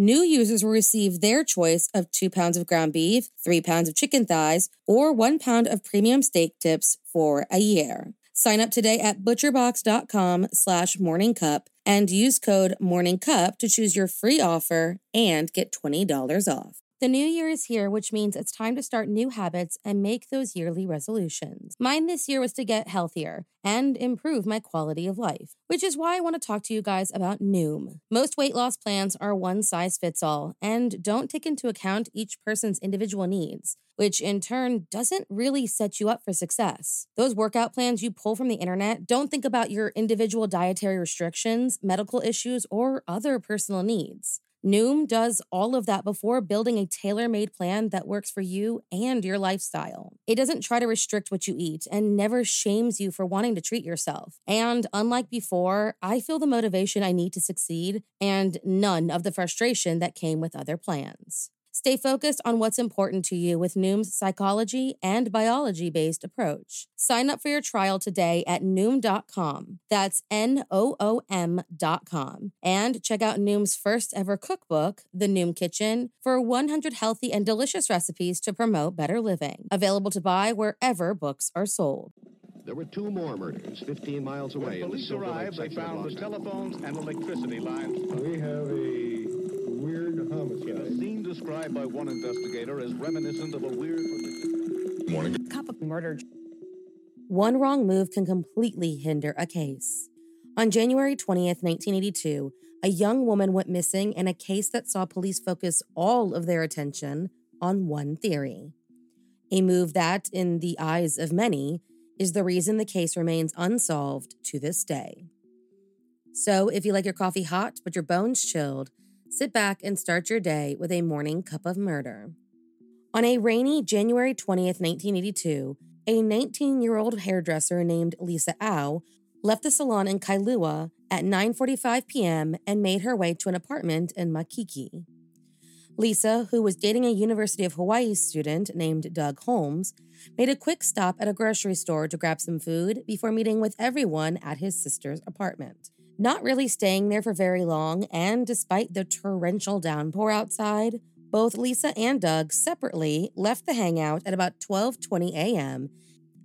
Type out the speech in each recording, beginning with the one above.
New users will receive their choice of two pounds of ground beef, three pounds of chicken thighs, or one pound of premium steak tips for a year. Sign up today at butcherbox.com slash morningcup and use code morningcup to choose your free offer and get $20 off. The new year is here, which means it's time to start new habits and make those yearly resolutions. Mine this year was to get healthier and improve my quality of life, which is why I want to talk to you guys about Noom. Most weight loss plans are one size fits all and don't take into account each person's individual needs, which in turn doesn't really set you up for success. Those workout plans you pull from the internet don't think about your individual dietary restrictions, medical issues, or other personal needs. Noom does all of that before building a tailor made plan that works for you and your lifestyle. It doesn't try to restrict what you eat and never shames you for wanting to treat yourself. And unlike before, I feel the motivation I need to succeed and none of the frustration that came with other plans. Stay focused on what's important to you with Noom's psychology and biology based approach. Sign up for your trial today at Noom.com. That's N O O M.com. And check out Noom's first ever cookbook, The Noom Kitchen, for 100 healthy and delicious recipes to promote better living. Available to buy wherever books are sold. There were two more murders 15 miles away. When police arrived, they found the telephones and electricity lines. We have a weird A scene described by one investigator as reminiscent of a weird. Morning. Cup of murder. One wrong move can completely hinder a case. On January 20th, 1982, a young woman went missing in a case that saw police focus all of their attention on one theory. A move that, in the eyes of many, is the reason the case remains unsolved to this day. So, if you like your coffee hot but your bones chilled, sit back and start your day with a morning cup of murder. On a rainy January 20th, 1982, a 19 year old hairdresser named Lisa Au left the salon in Kailua at 9:45 p.m. and made her way to an apartment in Makiki. Lisa, who was dating a University of Hawaii student named Doug Holmes, made a quick stop at a grocery store to grab some food before meeting with everyone at his sister's apartment. Not really staying there for very long, and despite the torrential downpour outside, both Lisa and Doug separately left the hangout at about 12:20 a.m.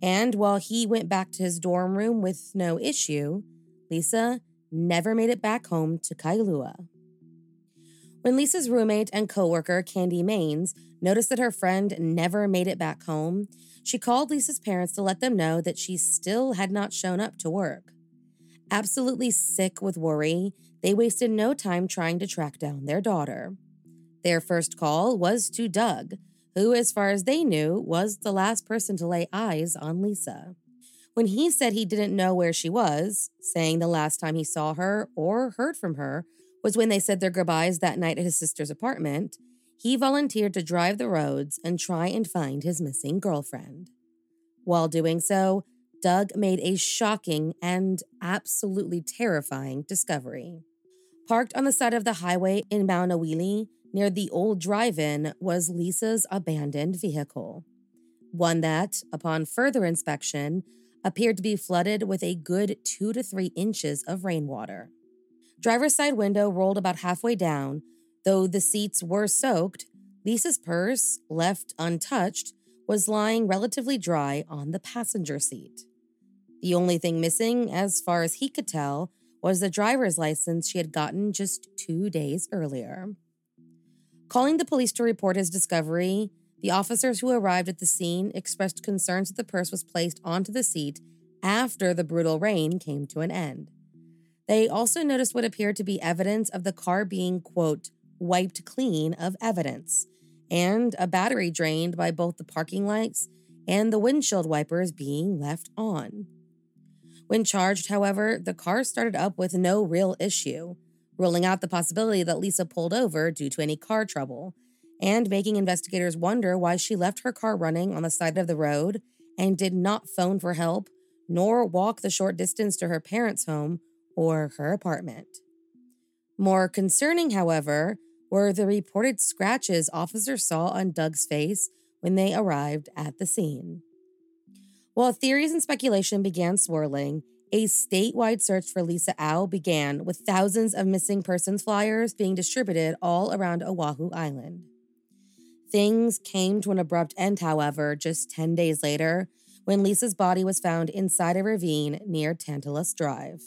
And while he went back to his dorm room with no issue, Lisa never made it back home to Kailua. When Lisa's roommate and coworker, Candy Maines, noticed that her friend never made it back home, she called Lisa's parents to let them know that she still had not shown up to work. Absolutely sick with worry, they wasted no time trying to track down their daughter. Their first call was to Doug, who, as far as they knew, was the last person to lay eyes on Lisa. When he said he didn't know where she was, saying the last time he saw her or heard from her was when they said their goodbyes that night at his sister's apartment, he volunteered to drive the roads and try and find his missing girlfriend. While doing so, Doug made a shocking and absolutely terrifying discovery. Parked on the side of the highway in Maunawili, near the old drive in, was Lisa's abandoned vehicle. One that, upon further inspection, appeared to be flooded with a good two to three inches of rainwater. Driver's side window rolled about halfway down, though the seats were soaked. Lisa's purse, left untouched, was lying relatively dry on the passenger seat. The only thing missing, as far as he could tell, was the driver's license she had gotten just two days earlier. Calling the police to report his discovery, the officers who arrived at the scene expressed concerns that the purse was placed onto the seat after the brutal rain came to an end. They also noticed what appeared to be evidence of the car being, quote, wiped clean of evidence, and a battery drained by both the parking lights and the windshield wipers being left on. When charged, however, the car started up with no real issue, ruling out the possibility that Lisa pulled over due to any car trouble, and making investigators wonder why she left her car running on the side of the road and did not phone for help nor walk the short distance to her parents' home or her apartment. More concerning, however, were the reported scratches officers saw on Doug's face when they arrived at the scene. While theories and speculation began swirling, a statewide search for Lisa Au began with thousands of missing persons flyers being distributed all around Oahu Island. Things came to an abrupt end, however, just 10 days later when Lisa's body was found inside a ravine near Tantalus Drive.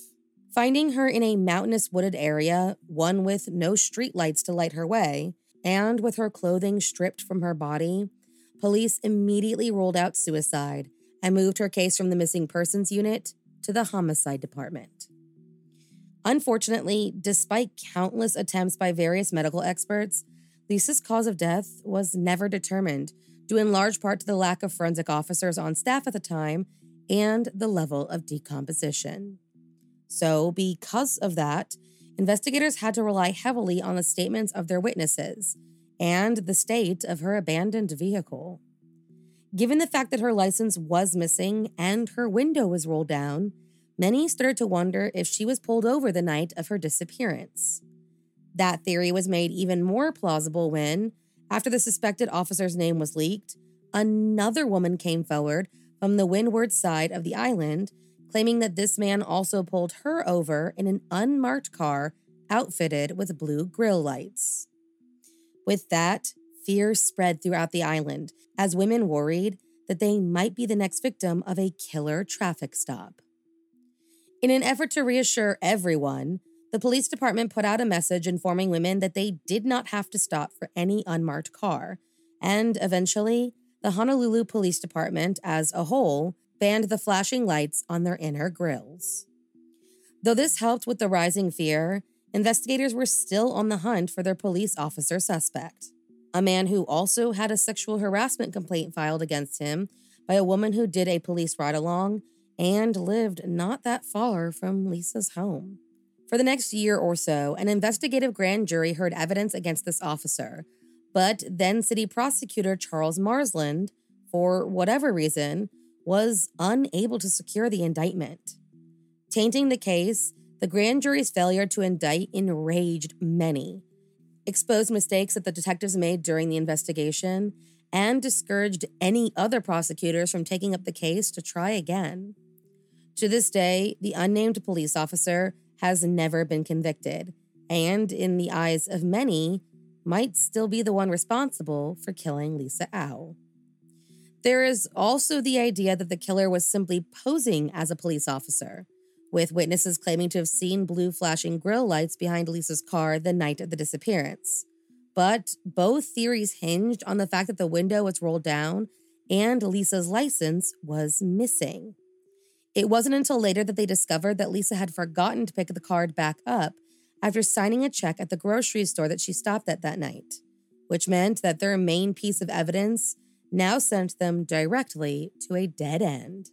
Finding her in a mountainous wooded area, one with no streetlights to light her way, and with her clothing stripped from her body, police immediately ruled out suicide and moved her case from the missing persons unit to the homicide department. Unfortunately, despite countless attempts by various medical experts, Lisa's cause of death was never determined, due in large part to the lack of forensic officers on staff at the time and the level of decomposition. So, because of that, investigators had to rely heavily on the statements of their witnesses and the state of her abandoned vehicle. Given the fact that her license was missing and her window was rolled down, many started to wonder if she was pulled over the night of her disappearance. That theory was made even more plausible when, after the suspected officer's name was leaked, another woman came forward from the windward side of the island, claiming that this man also pulled her over in an unmarked car outfitted with blue grill lights. With that, fear spread throughout the island as women worried that they might be the next victim of a killer traffic stop. In an effort to reassure everyone, the police department put out a message informing women that they did not have to stop for any unmarked car, and eventually, the Honolulu Police Department as a whole banned the flashing lights on their inner grills. Though this helped with the rising fear, investigators were still on the hunt for their police officer suspect, a man who also had a sexual harassment complaint filed against him by a woman who did a police ride along and lived not that far from Lisa's home. For the next year or so, an investigative grand jury heard evidence against this officer, but then city prosecutor Charles Marsland, for whatever reason, was unable to secure the indictment. Tainting the case, the grand jury's failure to indict enraged many, exposed mistakes that the detectives made during the investigation, and discouraged any other prosecutors from taking up the case to try again. To this day, the unnamed police officer has never been convicted, and in the eyes of many, might still be the one responsible for killing Lisa Au. There is also the idea that the killer was simply posing as a police officer, with witnesses claiming to have seen blue flashing grill lights behind Lisa's car the night of the disappearance. But both theories hinged on the fact that the window was rolled down and Lisa's license was missing. It wasn't until later that they discovered that Lisa had forgotten to pick the card back up after signing a check at the grocery store that she stopped at that night, which meant that their main piece of evidence now sent them directly to a dead end.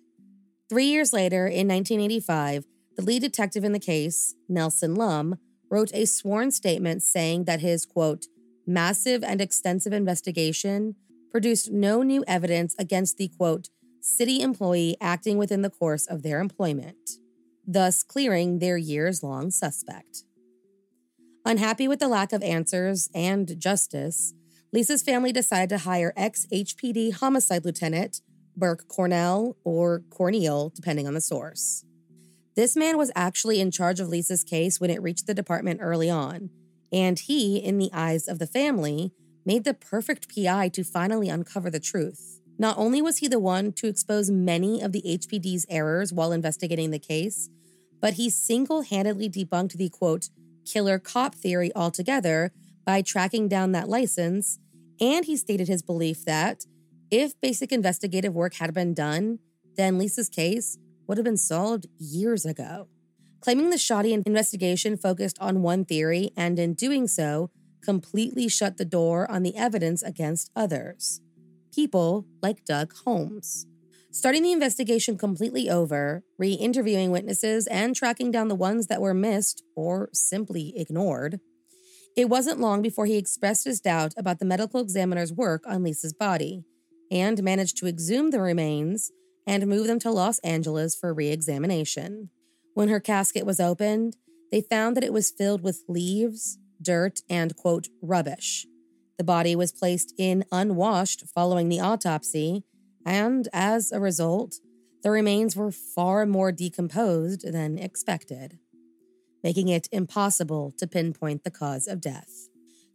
Three years later, in 1985, the lead detective in the case, Nelson Lum, wrote a sworn statement saying that his, quote, massive and extensive investigation produced no new evidence against the, quote, city employee acting within the course of their employment, thus clearing their years long suspect. Unhappy with the lack of answers and justice, Lisa's family decided to hire ex HPD homicide lieutenant Burke Cornell or Corneal, depending on the source. This man was actually in charge of Lisa's case when it reached the department early on, and he, in the eyes of the family, made the perfect PI to finally uncover the truth. Not only was he the one to expose many of the HPD's errors while investigating the case, but he single handedly debunked the quote, killer cop theory altogether by tracking down that license, and he stated his belief that if basic investigative work had been done, then Lisa's case would have been solved years ago. Claiming the shoddy investigation focused on one theory and in doing so, completely shut the door on the evidence against others. People like Doug Holmes. Starting the investigation completely over, re interviewing witnesses, and tracking down the ones that were missed or simply ignored, it wasn't long before he expressed his doubt about the medical examiner's work on Lisa's body and managed to exhume the remains and move them to Los Angeles for re examination. When her casket was opened, they found that it was filled with leaves, dirt, and, quote, rubbish. The body was placed in unwashed following the autopsy, and as a result, the remains were far more decomposed than expected, making it impossible to pinpoint the cause of death.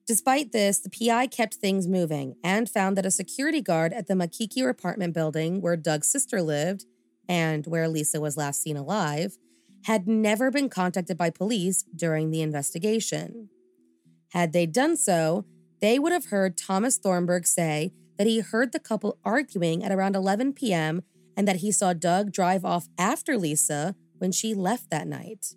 Despite this, the PI kept things moving and found that a security guard at the Makiki apartment building where Doug's sister lived and where Lisa was last seen alive had never been contacted by police during the investigation. Had they done so, they would have heard Thomas Thornburg say that he heard the couple arguing at around 11 p.m. and that he saw Doug drive off after Lisa when she left that night.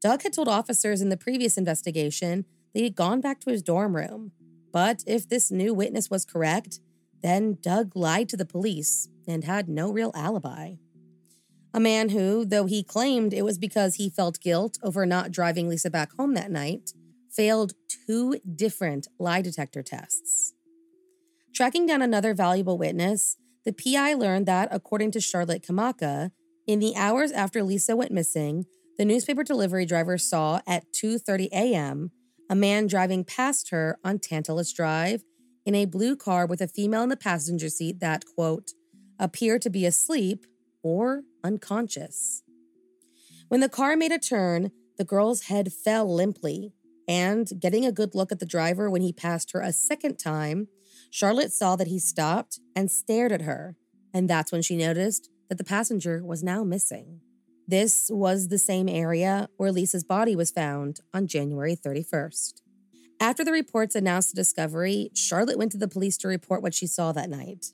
Doug had told officers in the previous investigation that he had gone back to his dorm room. But if this new witness was correct, then Doug lied to the police and had no real alibi. A man who, though he claimed it was because he felt guilt over not driving Lisa back home that night, failed two different lie detector tests. Tracking down another valuable witness, the PI learned that, according to Charlotte Kamaka, in the hours after Lisa went missing, the newspaper delivery driver saw at 2:30 a.m. a man driving past her on Tantalus Drive in a blue car with a female in the passenger seat that, quote, appeared to be asleep or unconscious. When the car made a turn, the girl's head fell limply, and getting a good look at the driver when he passed her a second time, Charlotte saw that he stopped and stared at her, and that's when she noticed that the passenger was now missing. This was the same area where Lisa's body was found on January 31st. After the reports announced the discovery, Charlotte went to the police to report what she saw that night.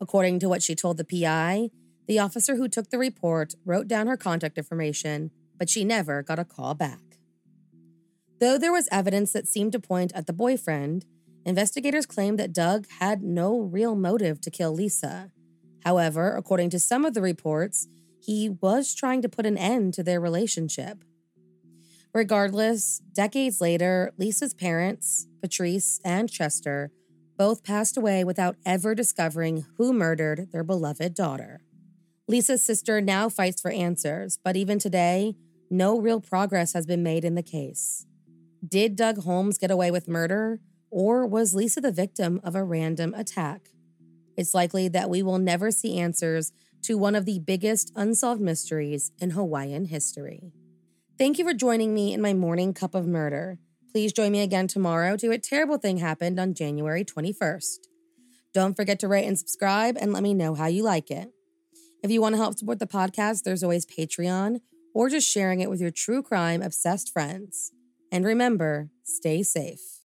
According to what she told the PI, the officer who took the report wrote down her contact information, but she never got a call back. Though there was evidence that seemed to point at the boyfriend, investigators claimed that Doug had no real motive to kill Lisa. However, according to some of the reports, he was trying to put an end to their relationship. Regardless, decades later, Lisa's parents, Patrice and Chester, both passed away without ever discovering who murdered their beloved daughter. Lisa's sister now fights for answers, but even today, no real progress has been made in the case. Did Doug Holmes get away with murder, or was Lisa the victim of a random attack? It's likely that we will never see answers to one of the biggest unsolved mysteries in Hawaiian history. Thank you for joining me in my morning cup of murder. Please join me again tomorrow to A Terrible Thing Happened on January 21st. Don't forget to rate and subscribe and let me know how you like it. If you want to help support the podcast, there's always Patreon or just sharing it with your true crime obsessed friends. And remember, stay safe.